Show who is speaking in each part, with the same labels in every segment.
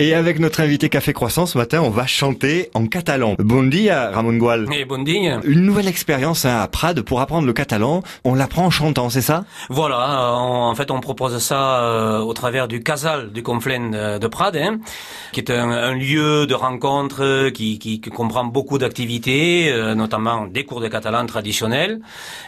Speaker 1: Et avec notre invité Café Croissant ce matin, on va chanter en catalan. Bon dia, Ramon Gual.
Speaker 2: Et bon dia.
Speaker 1: Une nouvelle expérience hein, à Prades pour apprendre le catalan. On l'apprend en chantant, c'est ça?
Speaker 2: Voilà, euh, en fait on propose ça euh, au travers du Casal du Conflent de, de Prades, hein, qui est un, un, lieu de rencontre euh, qui, qui, qui comprend beaucoup d'activités, euh, notamment des cours de catalan traditionnels.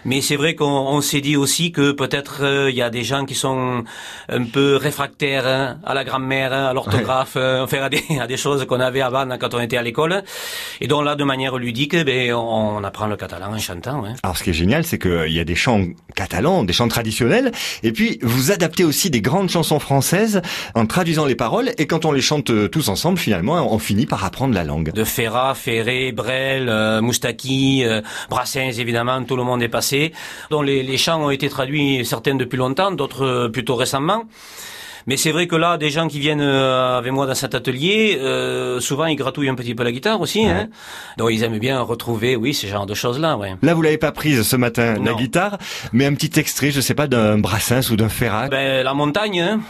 Speaker 2: Mais c'est vrai qu'on s'est dit aussi que peut-être euh, il y a des gens qui sont un peu réfractaires hein, à la grammaire, à l'orthographe. Ouais euh, faire à des, à des choses qu'on avait avant quand on était à l'école. Et donc là, de manière ludique, ben, on, on apprend le catalan en chantant. Ouais.
Speaker 1: Alors ce qui est génial, c'est qu'il y a des chants catalans, des chants traditionnels, et puis vous adaptez aussi des grandes chansons françaises en traduisant les paroles, et quand on les chante euh, tous ensemble, finalement, on finit par apprendre la langue.
Speaker 2: De Ferrat, Ferré, Brel, euh, Moustaki, euh, Brassens, évidemment, tout le monde est passé. Donc les, les chants ont été traduits, certains depuis longtemps, d'autres plutôt récemment. Mais c'est vrai que là, des gens qui viennent euh, avec moi dans cet atelier, euh, souvent ils gratouillent un petit peu la guitare aussi. Ouais. Hein Donc ils aiment bien retrouver, oui, ce genre de choses-là. Ouais.
Speaker 1: Là, vous l'avez pas prise ce matin, non. la guitare, mais un petit extrait, je sais pas, d'un Brassens ou d'un Ferrat.
Speaker 2: Ben, la montagne. Hein.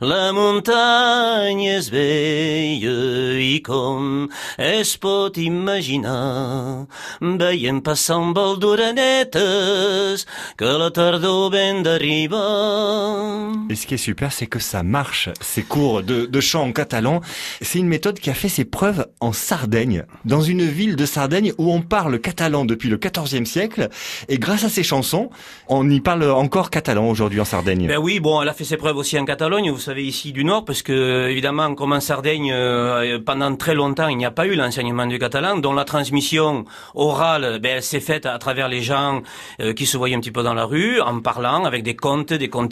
Speaker 2: La montagne és vella i com es pot imaginar, veiem d'orenetes que la tardor ben d'arribar.
Speaker 1: Et ce qui est super, c'est que ça marche, ces cours de, de chant en catalan. C'est une méthode qui a fait ses preuves en Sardaigne, dans une ville de Sardaigne où on parle catalan depuis le XIVe siècle. Et grâce à ces chansons, on y parle encore catalan aujourd'hui en Sardaigne.
Speaker 2: Ben oui, bon, elle a fait ses preuves aussi en Catalogne, vous savez, ici du Nord, parce que, évidemment, comme en Sardaigne, euh, pendant très longtemps, il n'y a pas eu l'enseignement du catalan, dont la transmission orale, ben, elle s'est faite à travers les gens euh, qui se voyaient un petit peu dans la rue, en parlant, avec des contes, des contes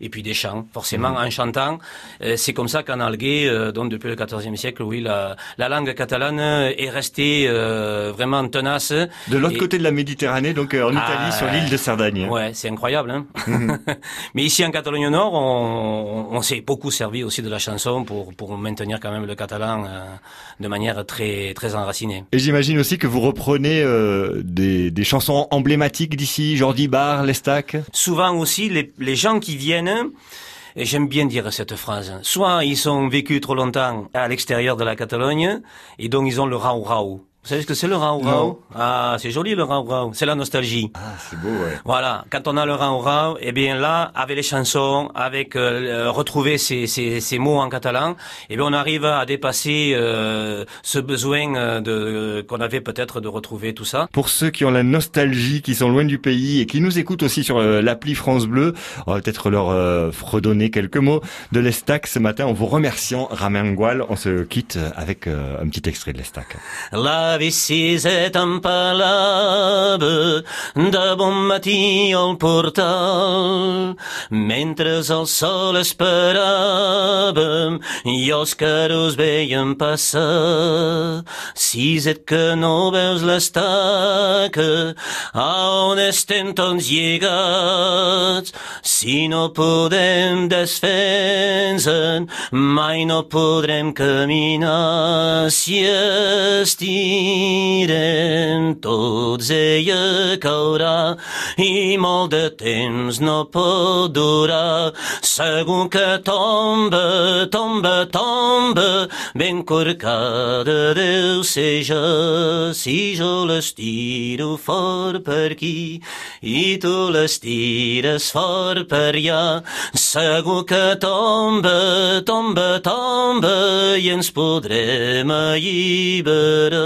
Speaker 2: et puis des chants, forcément mmh. en chantant. Euh, c'est comme ça qu'en Alguer, euh, donc depuis le XIVe siècle, oui, la, la langue catalane est restée euh, vraiment tenace.
Speaker 1: De l'autre et... côté de la Méditerranée, donc en Italie, ah, sur l'île de Sardaigne.
Speaker 2: Ouais, c'est incroyable. Hein mmh. Mais ici en Catalogne Nord, on, on s'est beaucoup servi aussi de la chanson pour, pour maintenir quand même le catalan de manière très, très enracinée.
Speaker 1: Et j'imagine aussi que vous reprenez des, des chansons emblématiques d'ici, Jordi Bar, Lestac
Speaker 2: Souvent aussi, les, les gens qui viennent, et j'aime bien dire cette phrase, soit ils ont vécu trop longtemps à l'extérieur de la Catalogne, et donc ils ont le rau. Vous savez ce que c'est le rau rau Ah, c'est joli le rau rau. C'est la nostalgie.
Speaker 1: Ah, c'est beau, ouais.
Speaker 2: Voilà. Quand on a le rau rau, eh bien là, avec les chansons, avec euh, retrouver ces, ces, ces, mots en catalan, eh bien on arrive à dépasser euh, ce besoin euh, de qu'on avait peut-être de retrouver tout ça.
Speaker 1: Pour ceux qui ont la nostalgie, qui sont loin du pays et qui nous écoutent aussi sur euh, l'appli France Bleu, on va peut-être leur euh, redonner quelques mots de l'Estac ce matin en vous remerciant, Ramengual. On se quitte avec un petit extrait de l'Estac.
Speaker 2: Vicisset em parlava de bon matí al portal. Mentre el sol esperàvem i els caros veiem passar. Siset que no veus l'estaca a on estem tots lligats? Si no podem desfensen mai no podrem caminar. Si estic needed. Tots ella caurà i molt de temps no pot durar segur que tomba, tomba, tomba ben corcada deu ser ja. Si jo l'estiro fort per aquí i tu l'estires fort per allà. Segur que tomba, tomba, tomba i ens podrem alliberar